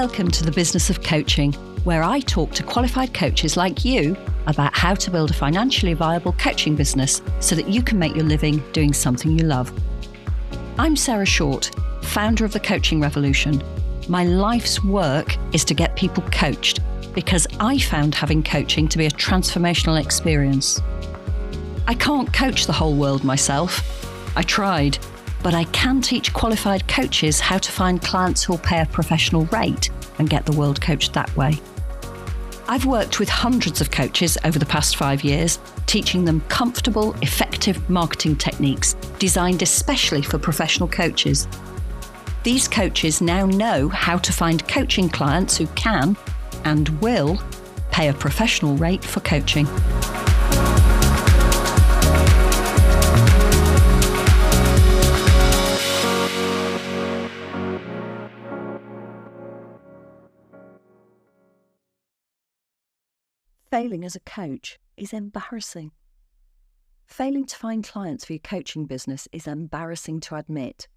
Welcome to the Business of Coaching, where I talk to qualified coaches like you about how to build a financially viable coaching business so that you can make your living doing something you love. I'm Sarah Short, founder of the Coaching Revolution. My life's work is to get people coached because I found having coaching to be a transformational experience. I can't coach the whole world myself. I tried, but I can teach qualified coaches how to find clients who'll pay a professional rate and get the world coached that way. I've worked with hundreds of coaches over the past five years, teaching them comfortable, effective marketing techniques designed especially for professional coaches. These coaches now know how to find coaching clients who can and will pay a professional rate for coaching. Failing as a coach is embarrassing. Failing to find clients for your coaching business is embarrassing to admit.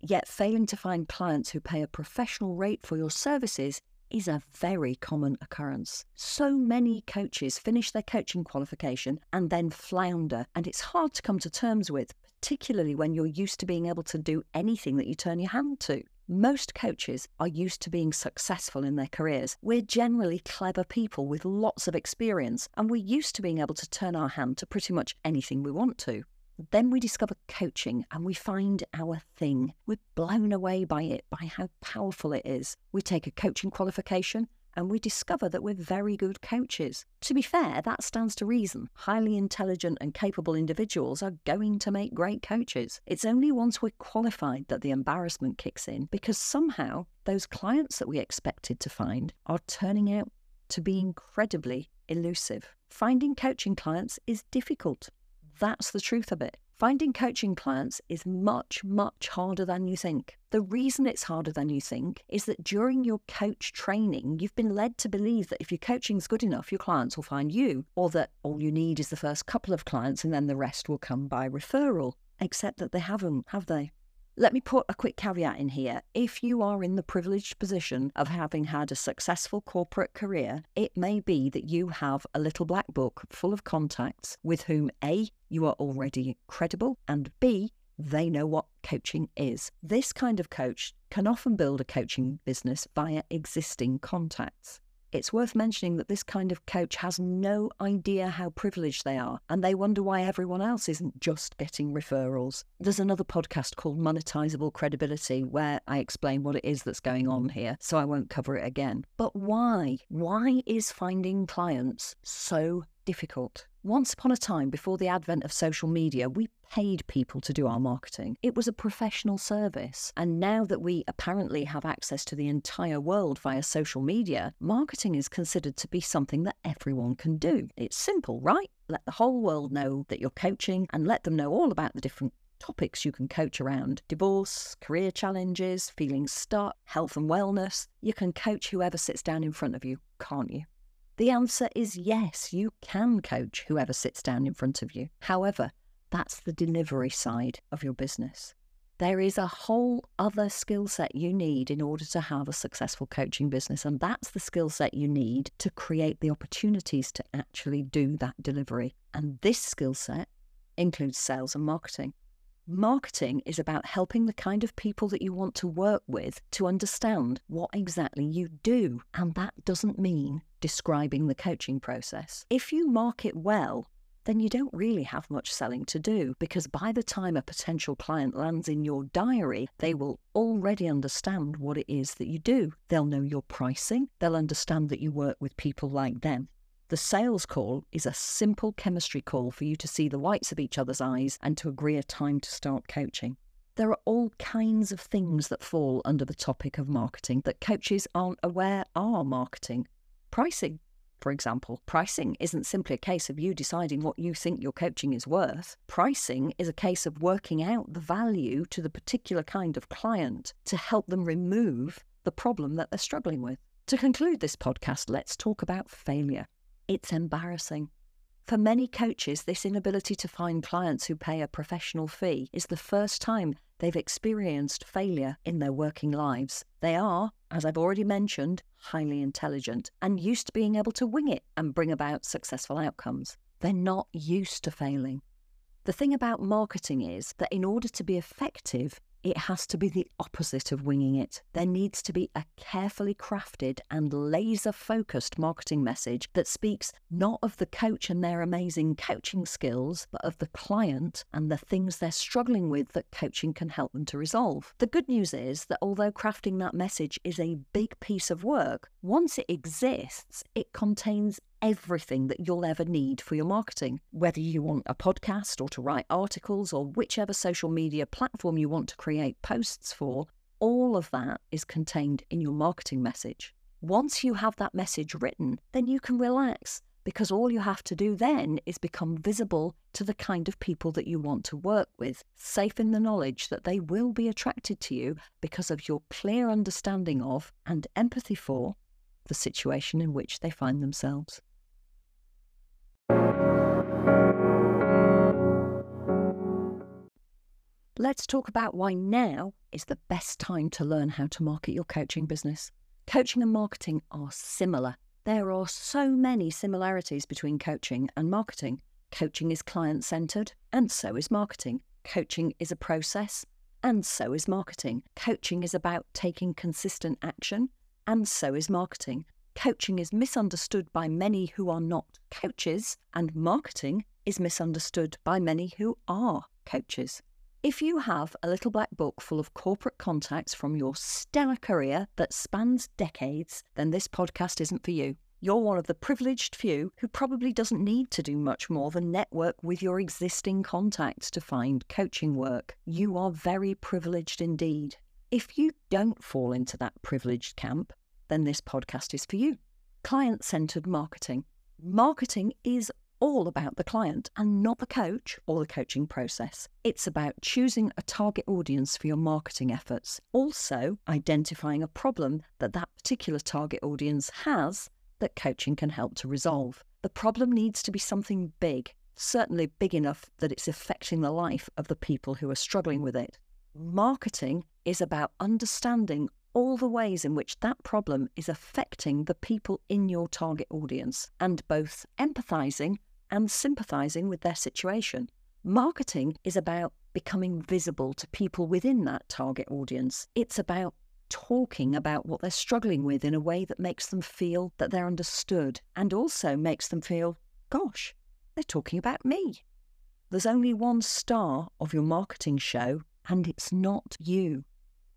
Yet, failing to find clients who pay a professional rate for your services is a very common occurrence. So many coaches finish their coaching qualification and then flounder, and it's hard to come to terms with, particularly when you're used to being able to do anything that you turn your hand to. Most coaches are used to being successful in their careers. We're generally clever people with lots of experience, and we're used to being able to turn our hand to pretty much anything we want to. Then we discover coaching and we find our thing. We're blown away by it, by how powerful it is. We take a coaching qualification and we discover that we're very good coaches. To be fair, that stands to reason. Highly intelligent and capable individuals are going to make great coaches. It's only once we're qualified that the embarrassment kicks in because somehow those clients that we expected to find are turning out to be incredibly elusive. Finding coaching clients is difficult. That's the truth of it. Finding coaching clients is much, much harder than you think. The reason it's harder than you think is that during your coach training, you've been led to believe that if your coaching's good enough, your clients will find you, or that all you need is the first couple of clients and then the rest will come by referral. Except that they haven't, have they? Let me put a quick caveat in here. If you are in the privileged position of having had a successful corporate career, it may be that you have a little black book full of contacts with whom A, you are already credible, and B, they know what coaching is. This kind of coach can often build a coaching business via existing contacts. It's worth mentioning that this kind of coach has no idea how privileged they are, and they wonder why everyone else isn't just getting referrals. There's another podcast called Monetizable Credibility where I explain what it is that's going on here, so I won't cover it again. But why? Why is finding clients so difficult? Once upon a time, before the advent of social media, we paid people to do our marketing. It was a professional service. And now that we apparently have access to the entire world via social media, marketing is considered to be something that everyone can do. It's simple, right? Let the whole world know that you're coaching and let them know all about the different topics you can coach around divorce, career challenges, feeling stuck, health and wellness. You can coach whoever sits down in front of you, can't you? The answer is yes, you can coach whoever sits down in front of you. However, that's the delivery side of your business. There is a whole other skill set you need in order to have a successful coaching business, and that's the skill set you need to create the opportunities to actually do that delivery. And this skill set includes sales and marketing. Marketing is about helping the kind of people that you want to work with to understand what exactly you do. And that doesn't mean describing the coaching process. If you market well, then you don't really have much selling to do because by the time a potential client lands in your diary, they will already understand what it is that you do. They'll know your pricing, they'll understand that you work with people like them. The sales call is a simple chemistry call for you to see the whites of each other's eyes and to agree a time to start coaching. There are all kinds of things that fall under the topic of marketing that coaches aren't aware are marketing. Pricing, for example. Pricing isn't simply a case of you deciding what you think your coaching is worth. Pricing is a case of working out the value to the particular kind of client to help them remove the problem that they're struggling with. To conclude this podcast, let's talk about failure. It's embarrassing. For many coaches, this inability to find clients who pay a professional fee is the first time They've experienced failure in their working lives. They are, as I've already mentioned, highly intelligent and used to being able to wing it and bring about successful outcomes. They're not used to failing. The thing about marketing is that in order to be effective, it has to be the opposite of winging it. There needs to be a carefully crafted and laser focused marketing message that speaks not of the coach and their amazing coaching skills, but of the client and the things they're struggling with that coaching can help them to resolve. The good news is that although crafting that message is a big piece of work, once it exists, it contains everything that you'll ever need for your marketing. Whether you want a podcast or to write articles or whichever social media platform you want to create posts for, all of that is contained in your marketing message. Once you have that message written, then you can relax because all you have to do then is become visible to the kind of people that you want to work with, safe in the knowledge that they will be attracted to you because of your clear understanding of and empathy for the situation in which they find themselves. Let's talk about why now is the best time to learn how to market your coaching business. Coaching and marketing are similar. There are so many similarities between coaching and marketing. Coaching is client centered, and so is marketing. Coaching is a process, and so is marketing. Coaching is about taking consistent action, and so is marketing. Coaching is misunderstood by many who are not coaches, and marketing is misunderstood by many who are coaches. If you have a little black book full of corporate contacts from your stellar career that spans decades, then this podcast isn't for you. You're one of the privileged few who probably doesn't need to do much more than network with your existing contacts to find coaching work. You are very privileged indeed. If you don't fall into that privileged camp, then this podcast is for you. Client centered marketing. Marketing is all about the client and not the coach or the coaching process. It's about choosing a target audience for your marketing efforts, also identifying a problem that that particular target audience has that coaching can help to resolve. The problem needs to be something big, certainly big enough that it's affecting the life of the people who are struggling with it. Marketing is about understanding all the ways in which that problem is affecting the people in your target audience and both empathizing and sympathizing with their situation. Marketing is about becoming visible to people within that target audience. It's about talking about what they're struggling with in a way that makes them feel that they're understood and also makes them feel, gosh, they're talking about me. There's only one star of your marketing show, and it's not you.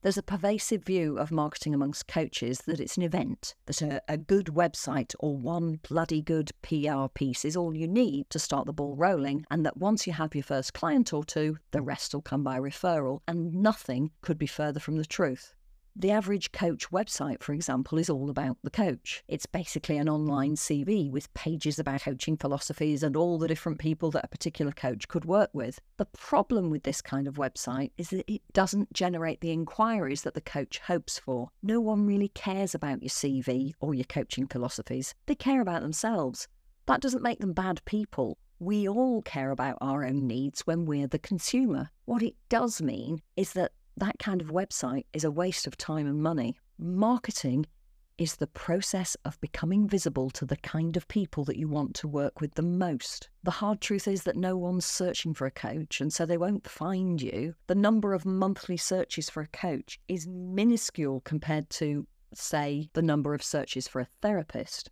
There's a pervasive view of marketing amongst coaches that it's an event, that a, a, good website or one bloody good PR piece is all you need to start the ball rolling, and that once you have your first client or two, the rest will come by referral, and nothing could be further from the truth. The average coach website, for example, is all about the coach. It's basically an online CV with pages about coaching philosophies and all the different people that a particular coach could work with. The problem with this kind of website is that it doesn't generate the inquiries that the coach hopes for. No one really cares about your CV or your coaching philosophies, they care about themselves. That doesn't make them bad people. We all care about our own needs when we're the consumer. What it does mean is that that kind of website is a waste of time and money. Marketing is the process of becoming visible to the kind of people that you want to work with the most. The hard truth is that no one's searching for a coach, and so they won't find you. The number of monthly searches for a coach is minuscule compared to, say, the number of searches for a therapist.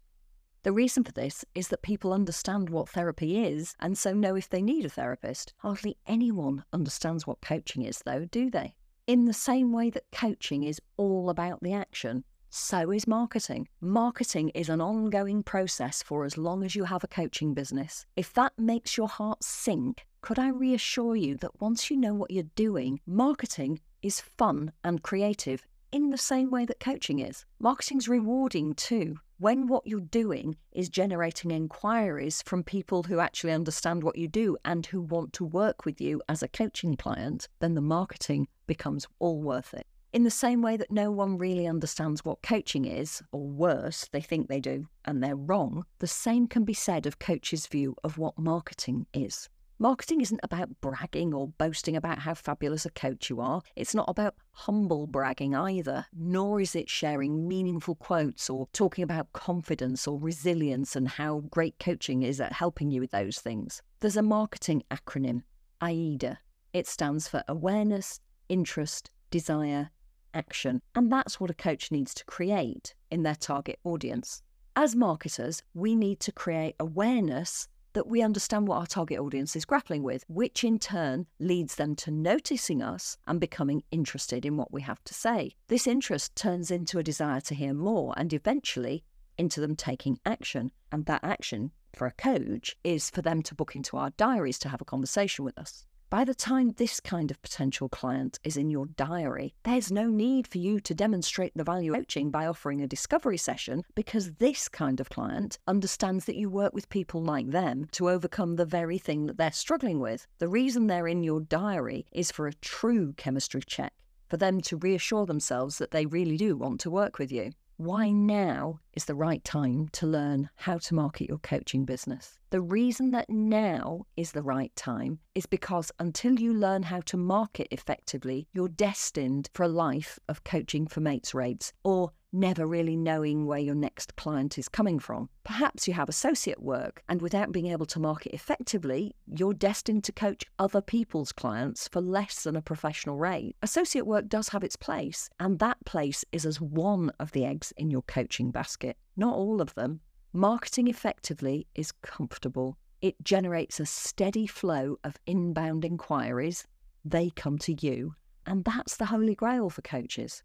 The reason for this is that people understand what therapy is and so know if they need a therapist. Hardly anyone understands what coaching is, though, do they? In the same way that coaching is all about the action, so is marketing. Marketing is an ongoing process for as long as you have a coaching business. If that makes your heart sink, could I reassure you that once you know what you're doing, marketing is fun and creative in the same way that coaching is. Marketing's rewarding too. When what you're doing is generating inquiries from people who actually understand what you do and who want to work with you as a coaching client, then the marketing becomes all worth it. In the same way that no one really understands what coaching is, or worse, they think they do, and they're wrong, the same can be said of coaches' view of what marketing is. Marketing isn't about bragging or boasting about how fabulous a coach you are. It's not about humble bragging either, nor is it sharing meaningful quotes or talking about confidence or resilience and how great coaching is at helping you with those things. There's a marketing acronym, AIDA. It stands for awareness, interest, desire, action. And that's what a coach needs to create in their target audience. As marketers, we need to create awareness that we understand what our target audience is grappling with, which in turn leads them to noticing us and becoming interested in what we have to say. This interest turns into a desire to hear more and eventually into them taking action. And that action for a coach is for them to book into our diaries to have a conversation with us. By the time this kind of potential client is in your diary, there's no need for you to demonstrate the value of coaching by offering a discovery session because this kind of client understands that you work with people like them to overcome the very thing that they're struggling with. The reason they're in your diary is for a true chemistry check, for them to reassure themselves that they really do want to work with you why now is the right time to learn how to market your coaching business. The reason that now is the right time is because until you learn how to market effectively, you're destined for a life of coaching for mates rates or never really knowing where your next client is coming from. Perhaps you have associate work, and without being able to market effectively, you're destined to coach other people's clients for less than a professional rate. Associate work does have its place, and that place is as one of the eggs in your coaching basket, not all of them. Marketing effectively is comfortable. It generates a steady flow of inbound inquiries. They come to you, and that's the holy grail for coaches.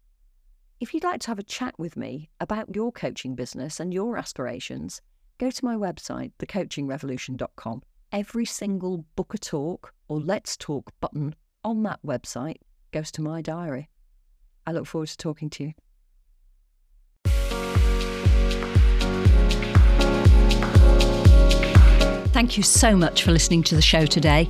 If you'd like to have a chat with me about your coaching business and your aspirations, go to my website, thecoachingrevolution.com. Every single book a talk or let's talk button on that website goes to my diary. I look forward to talking to you. Thank you so much for listening to the show today.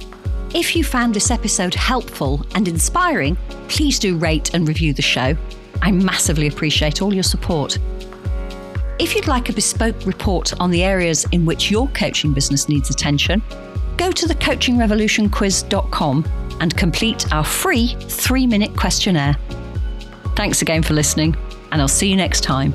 If you found this episode helpful and inspiring, please do rate and review the show. I massively appreciate all your support. If you'd like a bespoke report on the areas in which your coaching business needs attention, go to thecoachingrevolutionquiz.com and complete our free three minute questionnaire. Thanks again for listening, and I'll see you next time.